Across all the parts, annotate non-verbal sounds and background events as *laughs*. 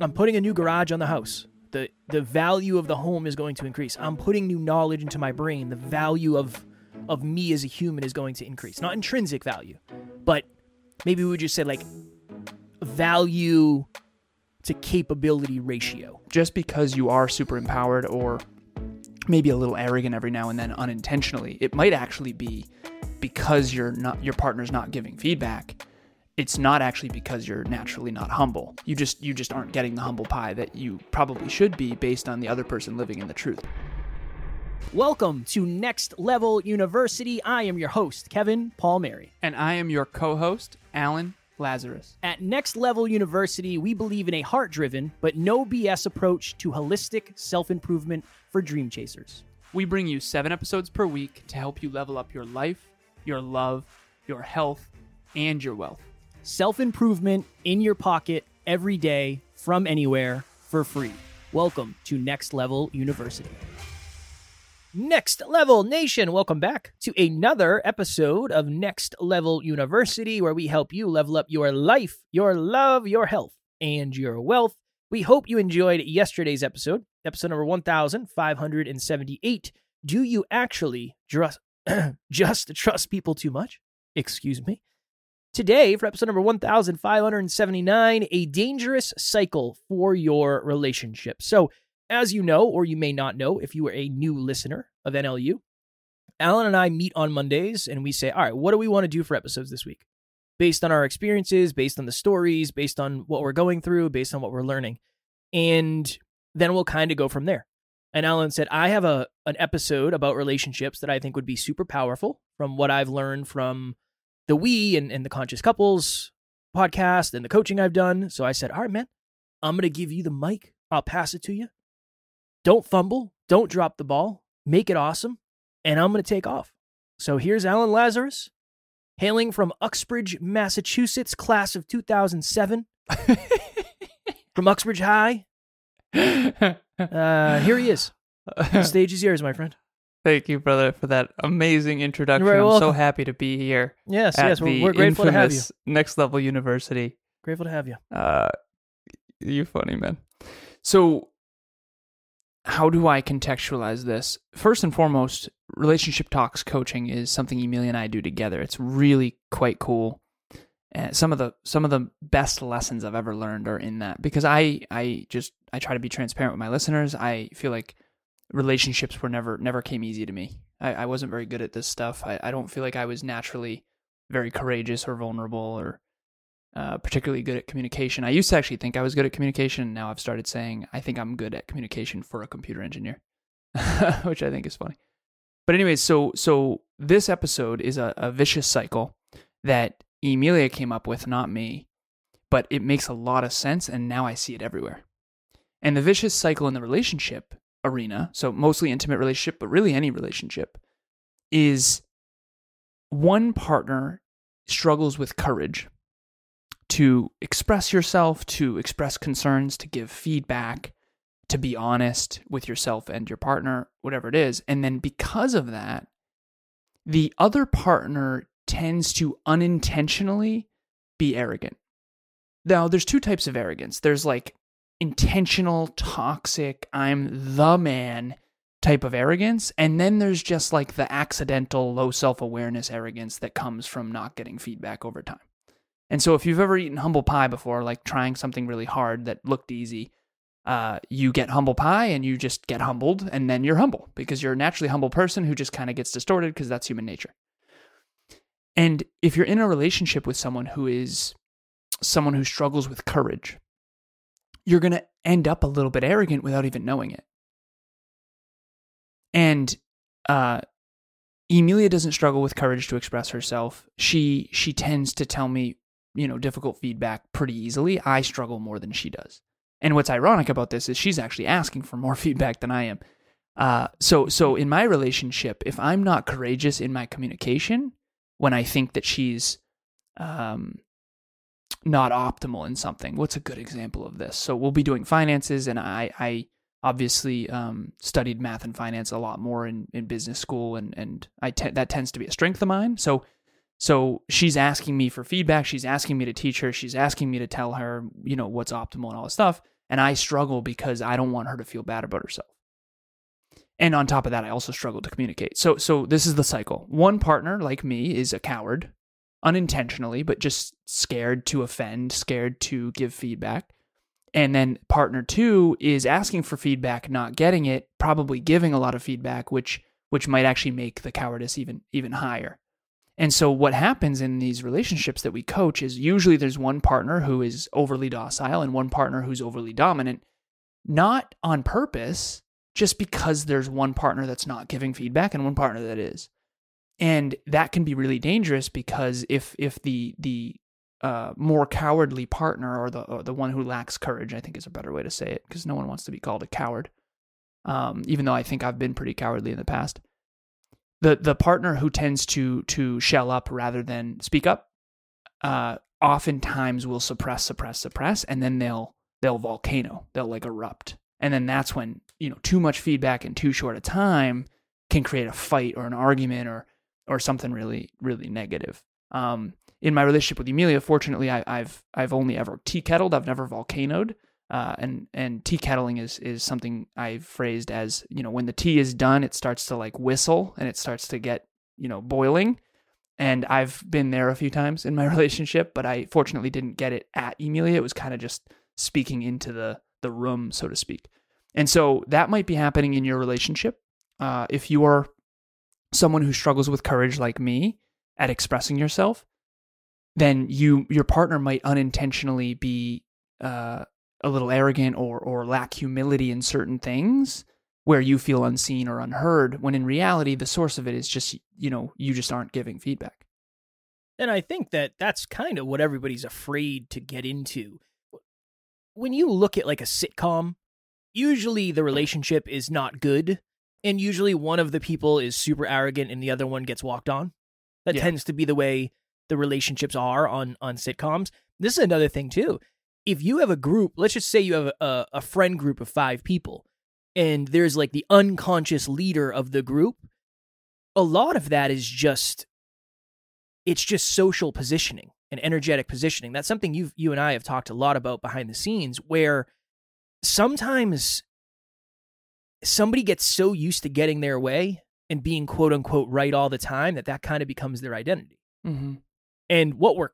I'm putting a new garage on the house. The the value of the home is going to increase. I'm putting new knowledge into my brain. The value of of me as a human is going to increase. Not intrinsic value, but maybe we would just say like value to capability ratio. Just because you are super empowered or maybe a little arrogant every now and then unintentionally, it might actually be because you're not your partner's not giving feedback it's not actually because you're naturally not humble. You just you just aren't getting the humble pie that you probably should be based on the other person living in the truth. Welcome to Next Level University. I am your host, Kevin Palmieri. And I am your co-host, Alan Lazaros. At Next Level University, we believe in a heart-driven but no BS approach to holistic self-improvement for dream chasers. We bring you 7 episodes per week to help you level up your life, your love, your health, and your wealth self improvement in your pocket every day from anywhere for free. Welcome to Next Level University. Next Level Nation, welcome back to another episode of Next Level University, where we help you level up your life, your love, your health, and your wealth. We hope you enjoyed yesterday's episode, episode number 1578. Do you actually just, *clears throat* just trust people too much? Excuse me. Today, for episode number 1579, a dangerous cycle for your relationship. So, as you know, or you may not know if you are a new listener of NLU, Alan and I meet on Mondays and we say, all right, what do we want to do for episodes this week? Based on our experiences, based on the stories, based on what we're going through, based on what we're learning. And then we'll kind of go from there. And Alan said, I have a an episode about relationships that I think would be super powerful from what I've learned from the we and, and the conscious couples podcast and the coaching I've done. So I said, all right, man, I'm going to give you the mic. I'll pass it to you. Don't fumble. Don't drop the ball. Make it awesome. And I'm going to take off. So here's Alan Lazaros, hailing from Uxbridge, Massachusetts, class of 2007, *laughs* from Uxbridge High. *laughs* Uh, here he is. *laughs* The stage is yours, my friend. Thank you, brother, for that amazing introduction. I'm welcome. so happy to be here. Yes, yes, we're, we're grateful to have you. Next Level University. Grateful to have you. Uh, you funny man. So, how do I contextualize this? First and foremost, relationship talks coaching is something Emilia and I do together. It's really quite cool. And some of the some of the best lessons I've ever learned are in that because I I just I try to be transparent with my listeners. I feel like relationships were never never came easy to me. I, I wasn't very good at this stuff. I, I don't feel like I was naturally very courageous or vulnerable or uh, particularly good at communication. I used to actually think I was good at communication. Now I've started saying I think I'm good at communication for a computer engineer, *laughs* which I think is funny. But anyways, so so this episode is a, a vicious cycle that Emilia came up with, not me, but it makes a lot of sense, and now I see it everywhere. And the vicious cycle in the relationship arena, so mostly intimate relationship, but really any relationship, is one partner struggles with courage to express yourself, to express concerns, to give feedback, to be honest with yourself and your partner, whatever it is. And then because of that, the other partner tends to unintentionally be arrogant. Now, there's two types of arrogance. There's like intentional, toxic, I'm the man type of arrogance. And then there's just like the accidental, low self awareness arrogance that comes from not getting feedback over time. And so, if you've ever eaten humble pie before, like trying something really hard that looked easy, uh, you get humble pie and you just get humbled, and then you're humble because you're a naturally humble person who just kind of gets distorted because that's human nature. And if you're in a relationship with someone who is someone who struggles with courage, you're going to end up a little bit arrogant without even knowing it. And uh, Emilia doesn't struggle with courage to express herself. She she tends to tell me, you know, difficult feedback pretty easily. I struggle more than she does. And what's ironic about this is she's actually asking for more *laughs* feedback than I am. Uh, so so in my relationship, if I'm not courageous in my communication, when I think that she's um, not optimal in something. What's a good example of this? So we'll be doing finances, and I, I obviously um, studied math and finance a lot more in, in business school, and and I te- that tends to be a strength of mine. So so she's asking me for feedback. She's asking me to teach her. She's asking me to tell her, you know, what's optimal and all this stuff. and I struggle because I don't want her to feel bad about herself. And on top of that, I also struggle to communicate. So so this is the cycle. One partner like me is a coward unintentionally, but just scared to offend, scared to give feedback. And then partner 2 is asking for feedback, not getting it, probably giving a lot of feedback which which might actually make the cowardice even even higher. And so what happens in these relationships that we coach is usually there's one partner who is overly docile and one partner who's overly dominant, not on purpose, just because there's one partner that's not giving feedback and one partner that is. And that can be really dangerous because if if the the uh, more cowardly partner or the or the one who lacks courage, I think is a better way to say it because no one wants to be called a coward. Um, even though I think I've been pretty cowardly in the past the the partner who tends to to shell up rather than speak up uh oftentimes will suppress suppress suppress and then they'll they'll volcano they'll like erupt and then that's when you know too much feedback in too short a time can create a fight or an argument or or something really really negative um in my relationship with Emilia fortunately I, have I've only ever tea kettled I've never volcanoed uh, and and tea kettling is is something I've phrased as you know when the tea is done, it starts to like whistle and it starts to get you know boiling. And I've been there a few times in my *laughs* relationship, but I fortunately didn't get it at Emilia. It was kind of just speaking into the the room, so to speak. And so that might be happening in your relationship. Uh, if you are someone who struggles with courage like me at expressing yourself, then you your partner might unintentionally be uh, a little arrogant or or lack humility in certain things where you feel unseen or unheard when in reality the source of it is just you know you just aren't giving feedback. And i think that that's kind of what everybody's afraid to get into. When you look at like a sitcom usually the relationship is not good and usually one of the people is super arrogant and the other one gets walked on that yeah. tends to be the way the relationships are on on sitcoms this is another thing too if you have a group, let's just say you have a, a friend group of five people, and there's like the unconscious leader of the group, a lot of that is just it's just social positioning and energetic positioning. That's something you you and I have talked a lot about behind the scenes where sometimes somebody gets so used to getting their way and being quote unquote right all the time that that kind of becomes their identity. Mm-hmm. And what we're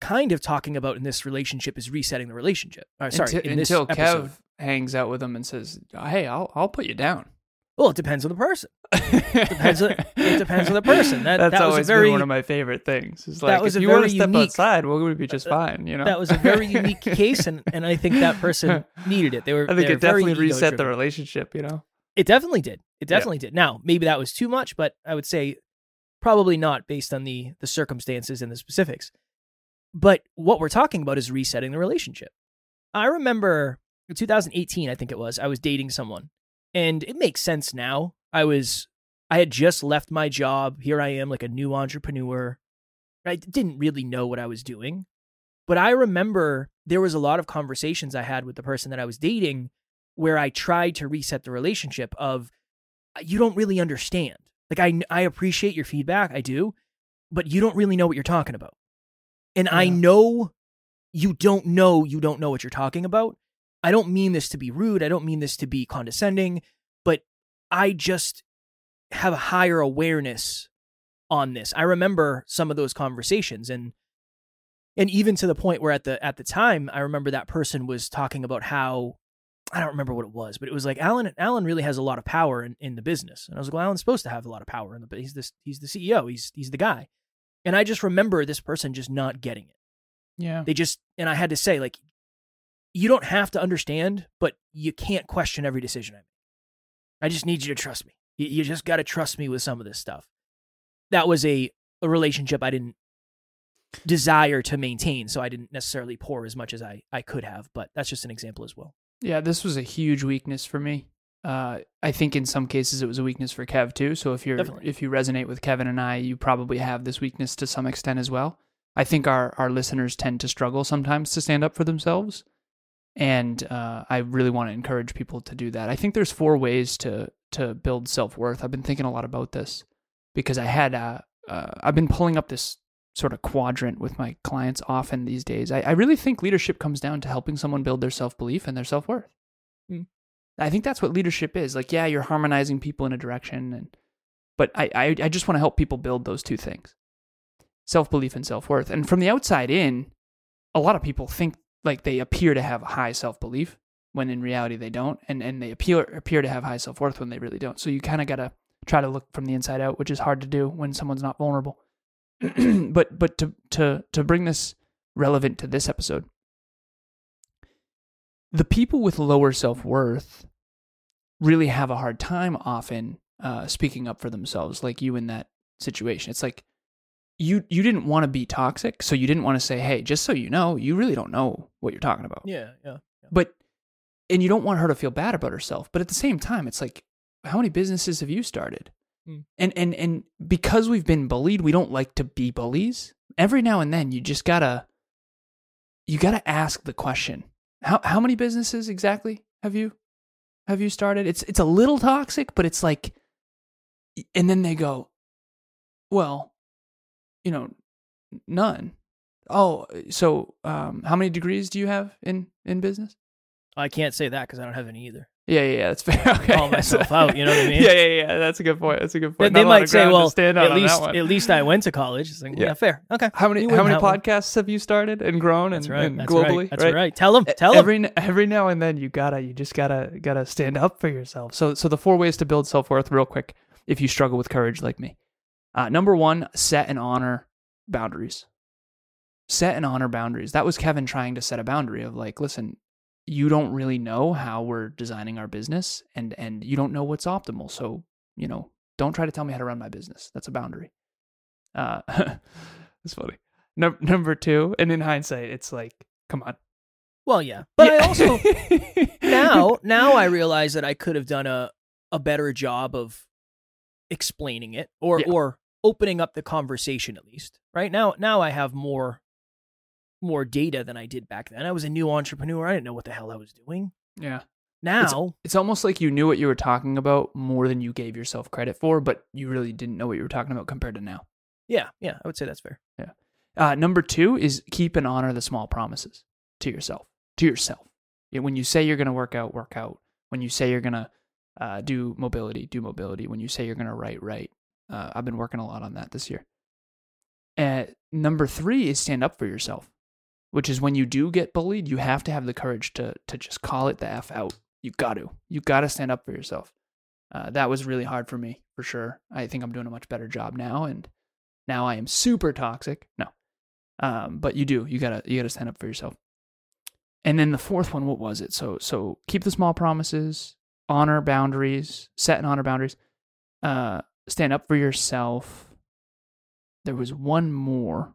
kind of talking about in this relationship is resetting the relationship. Uh, sorry, until, in until episode. Kev hangs out with him and says, "Hey, I'll I'll put you down." Well, it depends on the person. it, depends on, it depends on the person. That, That's that always very, been one of my favorite things. It's like that was if you want to step unique, outside, we'll be just uh, fine. You know, that was a very *laughs* unique case, and, and I think that person *laughs* needed it. They were. I think it definitely reset the relationship. You know, it definitely did. It definitely yeah. did. Now, maybe that was too much, but I would say probably not based on the the circumstances and the specifics. But what we're talking about is resetting the relationship. I remember 2018, I think it was, I was dating someone. And it makes sense now. I was, I had just left my job. Here I am, like a new entrepreneur. I didn't really know what I was doing. But I remember there was a lot of conversations I had with the person that I was dating where I tried to reset the relationship of, uh, you don't really understand. Like, I, I appreciate your feedback, I do, but you don't really know what you're talking about. And yeah. I know you don't know you don't know what you're talking about. I don't mean this to be rude. I don't mean this to be condescending, but I just have a higher awareness on this. I remember some of those conversations and and even to the point where at the at the time I remember that person was talking about how I don't remember what it was, but it was like Alan Alan really has a lot of power in, in the business. And I was like, well, Alan's supposed to have a lot of power in the he's this he's the CEO, he's he's the guy. And I just remember this person just not getting it. Yeah. They just, and I had to say, like, you don't have to understand, but you can't question every decision I make. I just need you to trust me. You, you just got to trust me with some of this stuff. That was a, a relationship I didn't desire to maintain, so I didn't necessarily pour as much as I, I could have, but that's just an example as well. Yeah, this was a huge weakness for me. Uh, I think in some cases it was a weakness for Kev too. So if you're Definitely. if you resonate with Kevin and I, you probably have this weakness to some extent as well. I think our our listeners tend to struggle sometimes to stand up for themselves, and uh, I really want to encourage people to do that. I think there's four ways to to build self worth. I've been thinking a lot about this because I had uh, uh, I've been pulling up this sort of quadrant with my clients often these days. I, I really think leadership comes down to helping someone build their self belief and their self worth. Mm. I think that's what leadership is. Like, yeah, you're harmonizing people in a direction, and but I I, I just want to help people build those two things, self belief and self worth. And from the outside in, a lot of people think like they appear to have high self belief when in reality they don't, and and they appear appear to have high self worth when they really don't. So you kind of gotta try to look from the inside out, which is hard to do when someone's not vulnerable. *clears throat* but but to to to bring this relevant to this episode, the people with lower self worth really have a hard time often uh, speaking up for themselves, like you in that situation. It's like you you didn't want to be toxic, so you didn't want to say, "Hey, just so you know, you really don't know what you're talking about." Yeah, yeah. But and you don't want her to feel bad about herself. But at the same time, it's like, how many businesses have you started? Mm. And and and because we've been bullied, we don't like to be bullies. Every now and then, you just gotta you gotta ask the question: how how many businesses exactly have you have you started? It's it's a little toxic, but it's like, and then they go, well, you know, none. Oh, so um, how many degrees do you have in in business? I can't say that because I don't have any either. Yeah, yeah, yeah, that's fair. *laughs* Okay. Call myself out, you know what I *laughs* mean? Yeah, yeah, yeah. That's a good point. That's a good point. they lot might say, "Well, at least at least I went to college." It's like, Yeah. yeah. fair. Okay. how many how many that one. podcasts have you started and grown and, right. and That's globally? right. That's right. Tell them. Tell them. every every now and then you gotta you just gotta gotta stand up for yourself. So so the four ways to build self worth, real quick, if you struggle with courage like me. Uh, number one, set and honor boundaries. Set and honor boundaries. That was Kevin trying to set a boundary of like, listen, you don't really know how we're designing our business, and and you don't know what's optimal. So you know, don't try to tell me how to run my business. That's a boundary. Uh, *laughs* it's funny. Num- number two, and in hindsight, it's like, come on. Well, yeah, but Yeah. I also *laughs* now now I realize that I could have done a a better job of explaining it or Yeah. or opening up the conversation at least. Right now now I have more more data than I did back then. I was a new entrepreneur. I didn't know what the hell I was doing. yeah. Now, It's almost like you knew what you were talking about more than you gave yourself credit for, but you really didn't know what you were talking about compared to now. yeah, yeah, I would say that's fair. Uh, number two is keep and honor the small promises to yourself. To yourself. When you say you're going to work out, work out. When you say you're going to uh, do mobility, do mobility. When you say you're going to write, write. Uh, I've been working a lot on that this year. Uh, number three is stand up for yourself, which is when you do get bullied, you have to have the courage to to just call it the f out. You got to. You got to stand up for yourself. Uh, that was really hard for me, for sure. I think I'm doing a much better job now, and now I am super toxic. No, um, but you do. You gotta you gotta stand up for yourself. And then the fourth one, what was it? So so keep the small promises, honor boundaries, set and honor boundaries, uh, stand up for yourself. There was one more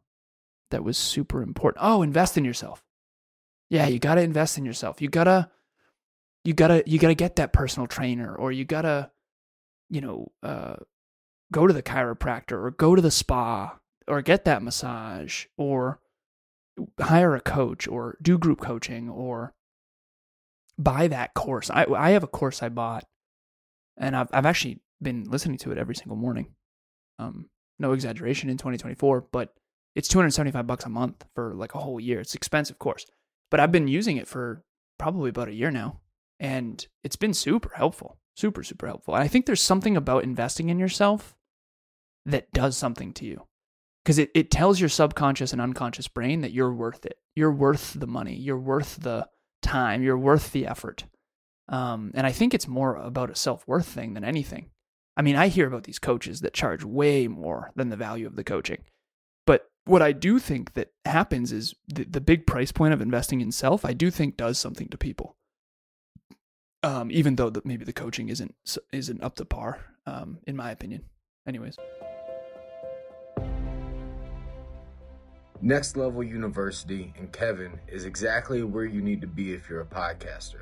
that was super important. Oh, invest in yourself. Yeah, you gotta invest in yourself. You gotta you gotta you gotta get that personal trainer, or you gotta, you know, uh, go to the chiropractor, or go to the spa, or get that massage, or hire a coach, or do group coaching, or buy that course. I I have a course I bought, and I've I've actually been listening to it every single morning. Um, no exaggeration in 2024, but it's 275 bucks a month for like a whole year. It's expensive of course, but I've been using it for probably about a year now, and it's been super helpful, super super helpful. And I think there's something about investing in yourself that does something to you because it, it tells your subconscious and unconscious brain that you're worth it. You're worth the money. You're worth the time. You're worth the effort. Um, and I think it's more about a self worth thing than anything. I mean, I hear about these coaches that charge way more than the value of the coaching. But what I do think that happens is the, the big price point of investing in self, I do think does something to people. Um, even though the, maybe the coaching isn't isn't up to par, um, in my opinion. Anyways. Next Level University and Kevin is exactly where you need to be if you're a podcaster.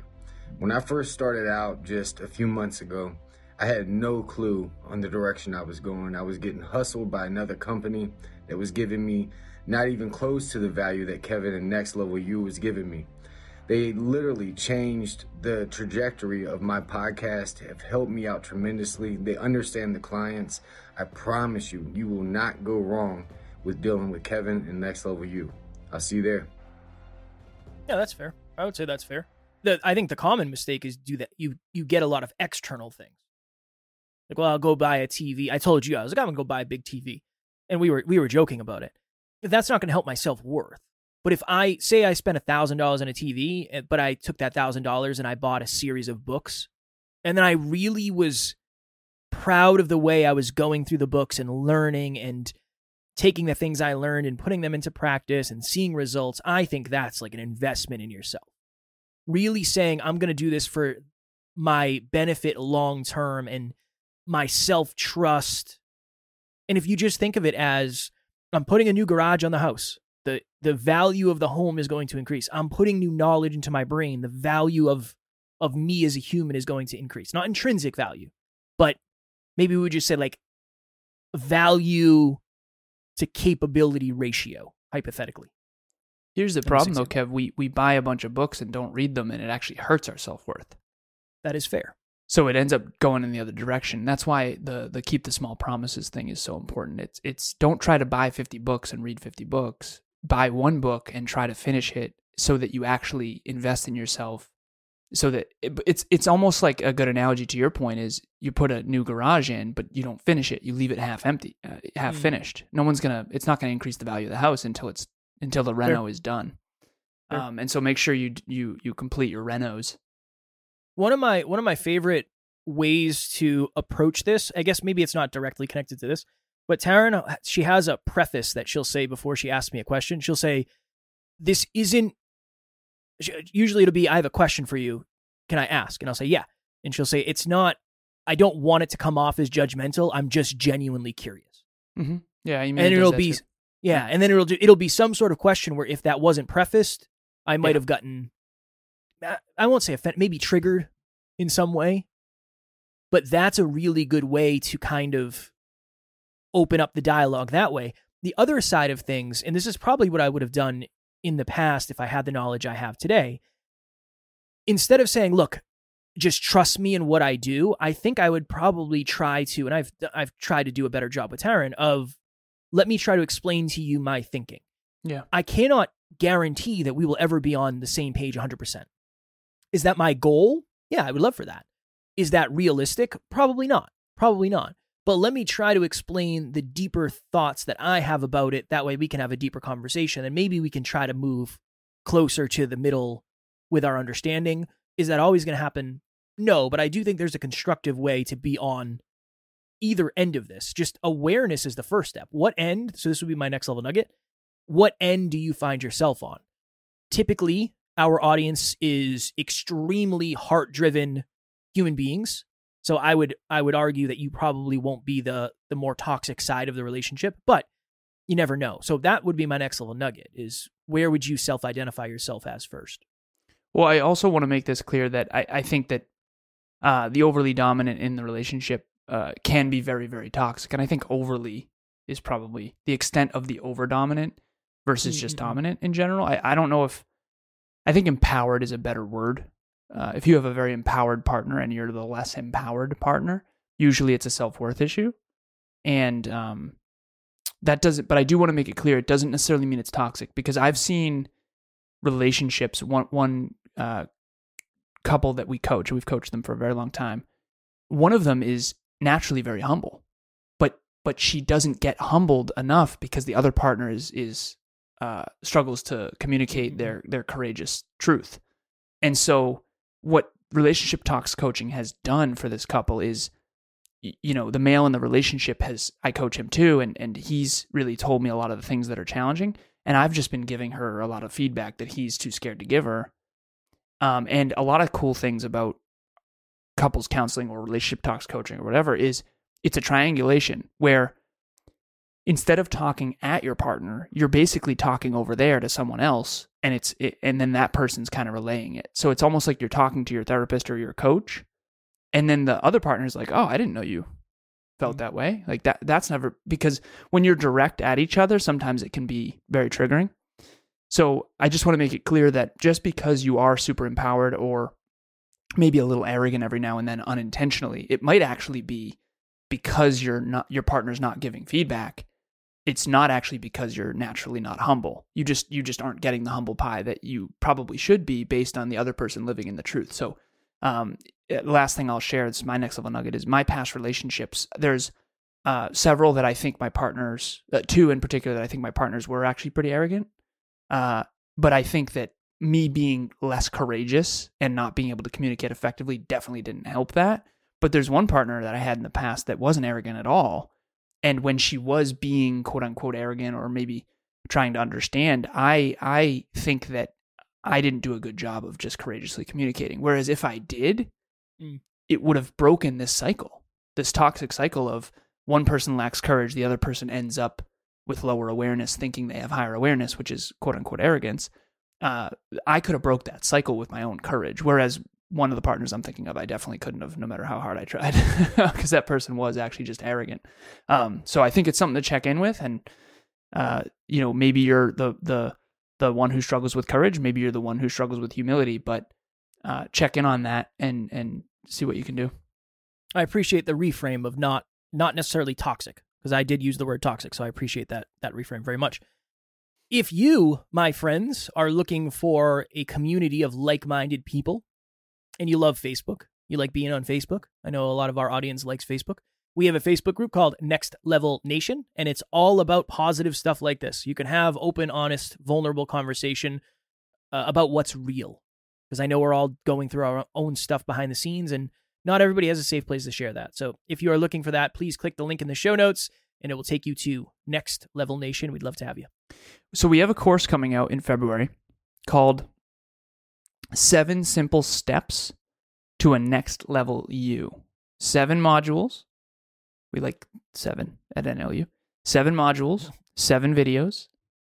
When I first started out just a few months ago, I had no clue on the direction I was going. I was getting hustled by another company that was giving me not even close to the value that Kevin and Next Level U was giving me. They literally changed the trajectory of my podcast, have helped me out tremendously. They understand the clients. I promise you, you will not go wrong with dealing with Kevin and Next Level You. I'll see you there. Yeah, that's fair. I would say that's fair. The I think the common mistake is do that you you get a lot of external things. Like, well, I'll go buy a TV. I told you I was like, I'm gonna go buy a big TV, and we were we were joking about it. That's not gonna help my self worth. But if I say I spent thousand dollars on a TV, eh, but I took that thousand dollars and I bought a series of books, and then I really was proud of the way I was going through the books and learning and taking the things I learned and putting them into practice and seeing results, I think that's like an investment in yourself. Really saying, I'm going to do this for my benefit long term and my self trust. And if you just think of it as, I'm putting a new garage on the house, the, the value of the home is going to increase. I'm putting new knowledge into my brain. The value of, of me as a human is going to increase. Not intrinsic value, but maybe we would just say like value to capability ratio, hypothetically. Here's the problem, though, Kev. We we buy a bunch of books and don't read them, and it actually hurts our self worth. That is fair. So it ends up going in the other direction. That's why the the keep the small promises thing is so important. It's it's don't try to buy 50 books and read 50 books. Buy one book and try to finish it so that you actually invest in yourself so that it, it's it's almost like a good analogy to your point is you put a new garage in but you don't finish it you leave it half empty uh, half mm. finished no one's gonna it's not gonna increase the value of the house until it's until the reno is done sure. um, and so make sure you you you complete your renos one of my one of my favorite ways to approach this i guess maybe it's not directly connected to this but Taryn, uh, she has a preface that she'll say before she asks me a question she'll say this isn't usually it'll be, I have a question for you. Can I ask? And I'll say, yeah. And she'll say, it's not, I don't want it to come off as judgmental. I'm just genuinely curious. Mm-hmm. Yeah. and it'll be, too. yeah. And then it'll do, it'll be some sort of question where if that wasn't prefaced, I might yeah. have gotten, I won't say offended, maybe triggered in some way. But that's a really good way to kind of open up the dialogue that way. The other side of things, and this is probably what I would have done in the past if I had the knowledge I have today. Instead of saying, look, just trust me in what I do, I think I would probably try to, and I've I've tried to do a better job with Taryn of let me try to explain to you my thinking. Yeah. I cannot guarantee that we will ever be on the same page 100%. Is that my goal? Yeah, I would love for that. Is that realistic? Probably not. Probably not but let me try to explain the deeper thoughts that I have about it. That way we can have a deeper conversation and maybe we can try to move closer to the middle with our understanding. Is that always going to happen? No, but I do think there's a constructive way to be on either end of this. Just awareness is the first step. What end? So this would be my next level nugget. What end do you find yourself on? Typically, our audience is extremely heart driven human beings so I would I would argue that you probably won't be the the more toxic side of the relationship, but you never know. So that would be my next level nugget is where would you self identify yourself as first? Well, I also want to make this clear that I, I think that uh, the overly dominant in the relationship uh, can be very, very toxic. And I think overly is probably the extent of the over dominant versus mm-hmm. just dominant in general. I, I don't know if I think empowered is a better word uh, if you have a very empowered partner and you're the less empowered partner, usually it's a self worth issue. And um, that doesn't, but I do want to make it clear it doesn't necessarily mean it's toxic because I've seen relationships, one, one uh, couple that we coach, we've coached them for a very long time. One of them is naturally very humble, but but she doesn't get humbled enough because the other partner is is uh, struggles to communicate their their courageous truth, and so what relationship talks coaching has done for this couple is you know the male in the relationship has i coach him too and and he's really told me a lot of the things that are challenging and i've just been giving her a lot of feedback that he's too scared to give her. Um, and a lot of cool things about couples counseling or relationship talks coaching or whatever is it's a triangulation where instead of talking at your partner, you're basically talking over there to someone else and it's it, and then that person's kind of relaying it. So it's almost like you're talking to your therapist or your coach and then the other partner is like, "Oh, I didn't know you felt mm. that way." Like that that's never because when you're direct at each other, sometimes it can be very triggering. So I just want to make it clear that just because you are super empowered or maybe a little arrogant every now and then unintentionally, it might actually be because you're not your partner's not giving feedback it's not actually because you're naturally not humble. You just you just aren't getting the humble pie that you probably should be based on the other person living in the truth. So, um, eh, last thing I'll share, is my next level nugget, is my past relationships. There's uh, several that I think my partners, uh, two in particular, that I think my partners were actually pretty arrogant. Uh, but I think that me being less courageous and not being able to communicate effectively definitely didn't help that. But there's one partner that I had in the past that wasn't arrogant at all. And when she was being quote unquote arrogant or maybe trying to understand, I I think that I didn't do a good job of just courageously communicating. Whereas if I did, Mm. it would have broken this cycle, this toxic cycle of one person lacks courage, the other person ends up with lower awareness, thinking they have higher awareness, which is quote unquote arrogance. Uh, I could have broke that cycle with my own courage. Whereas one of the partners I'm thinking of, I definitely couldn't have, no matter how hard I tried, *laughs* because that person was actually just arrogant. Um, so I think it's something to check in with, and uh, you know, maybe you're the the the one who struggles with courage, maybe you're the one who struggles with humility, but uh, check in on that and and see what you can do. I appreciate the reframe of not not necessarily toxic because I did use the word toxic, so I appreciate that that reframe very much. If you, my friends, are looking for a community of like-minded people and you love Facebook, you like being on Facebook. I know a lot of our audience likes Facebook. We have a Facebook group called Next Level Nation, and it's all about positive stuff like this. You can have open, honest, vulnerable conversation uh, about what's real. Because I know we're all going through our own stuff behind the scenes, and not everybody has a safe place to share that. So if you are looking for that, please click the link in the show notes, and it will take you to Next Level Nation. We'd love to have you. So we have a course coming out in February called Seven Simple Steps to a Next Level You. Seven modules. We like seven at NLU. Seven modules, seven videos,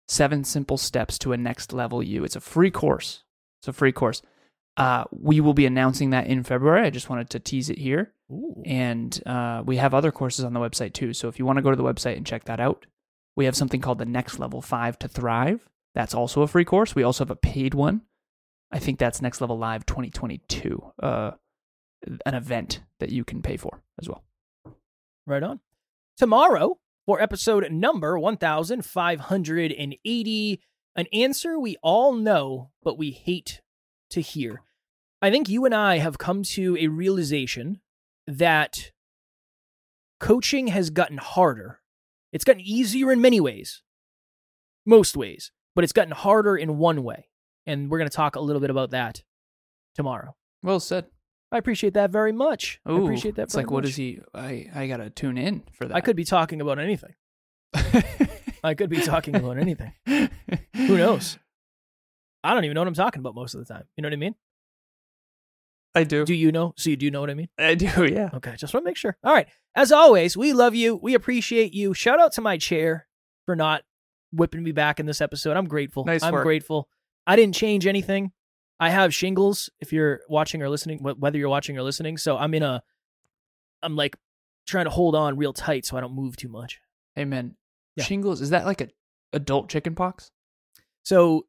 seven simple steps to a next level you. It's a free course. It's a free course. Uh, we will be announcing that in February. I just wanted to tease it here. Ooh. And uh, we have other courses on the website too. So if you want to go to the website and check that out, we have something called the Next Level 5 to Thrive. That's also a free course. We also have a paid one. I think that's Next Level Live 2022, uh, an event that you can pay for as well. Right on. Tomorrow, for episode number 1580, an answer we all know, but we hate to hear. I think you and I have come to a realization that coaching has gotten harder. It's gotten easier in many ways, most ways, but it's gotten harder in one way. And we're going to talk a little bit about that tomorrow. Well said. I appreciate that very much. I appreciate that It's like, what much. is he? I, I got to tune in for that. *laughs* I could be talking about anything. I could be talking about anything. Who knows? I don't even know what I'm talking about most of the time. You know what I mean? I do. Do you know? So you do know what I mean? I do, yeah. Okay, just want to make sure. All right. As always, we love you. We appreciate you. Shout out to my chair for not whipping me back in this episode. I'm grateful. Nice I'm work. grateful. I didn't change anything. I have shingles if you're watching or listening, whether you're watching or listening. So I'm in a, I'm like trying to hold on real tight so I don't move too much. Amen. Yeah. Shingles, is that like a adult chicken pox? So,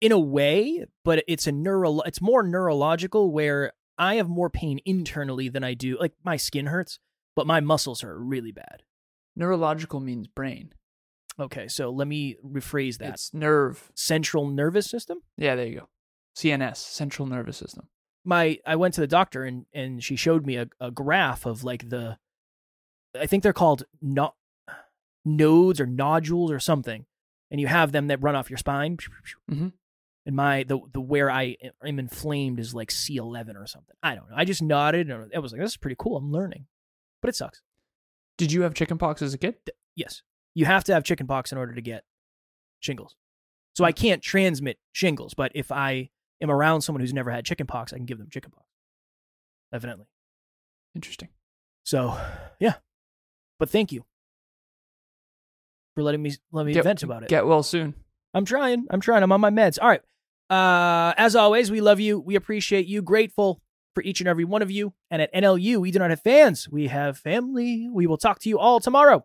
in a way, but it's a neuro. It's more neurological where I have more pain internally than I do. Like my skin hurts, but my muscles hurt really bad. Neurological means brain. Okay, so let me rephrase that. It's nerve. Central nervous system. Yeah, there you go. CNS, central nervous system. My I went to the doctor and and she showed me a, a graph of like the, I think they're called no, nodes or nodules or something, and you have them that run off your spine. Mhm. And my the the where I am inflamed is like C eleven or something. I don't know. I just nodded and I was like, "This is pretty cool. I'm learning," but it sucks. Did you have chickenpox as a kid? Yes, you have to have chickenpox in order to get shingles. So I can't transmit shingles, but if I am around someone who's never had chickenpox, I can give them chickenpox. Evidently. Interesting. So, yeah. But thank you for letting me let me Get- vent about it. Get well soon. I'm trying. I'm trying. I'm on my meds. All right. Uh, as always, we love you. We appreciate you. Grateful for each and every one of you. And at NLU, we do not have fans. We have family. We will talk to you all tomorrow.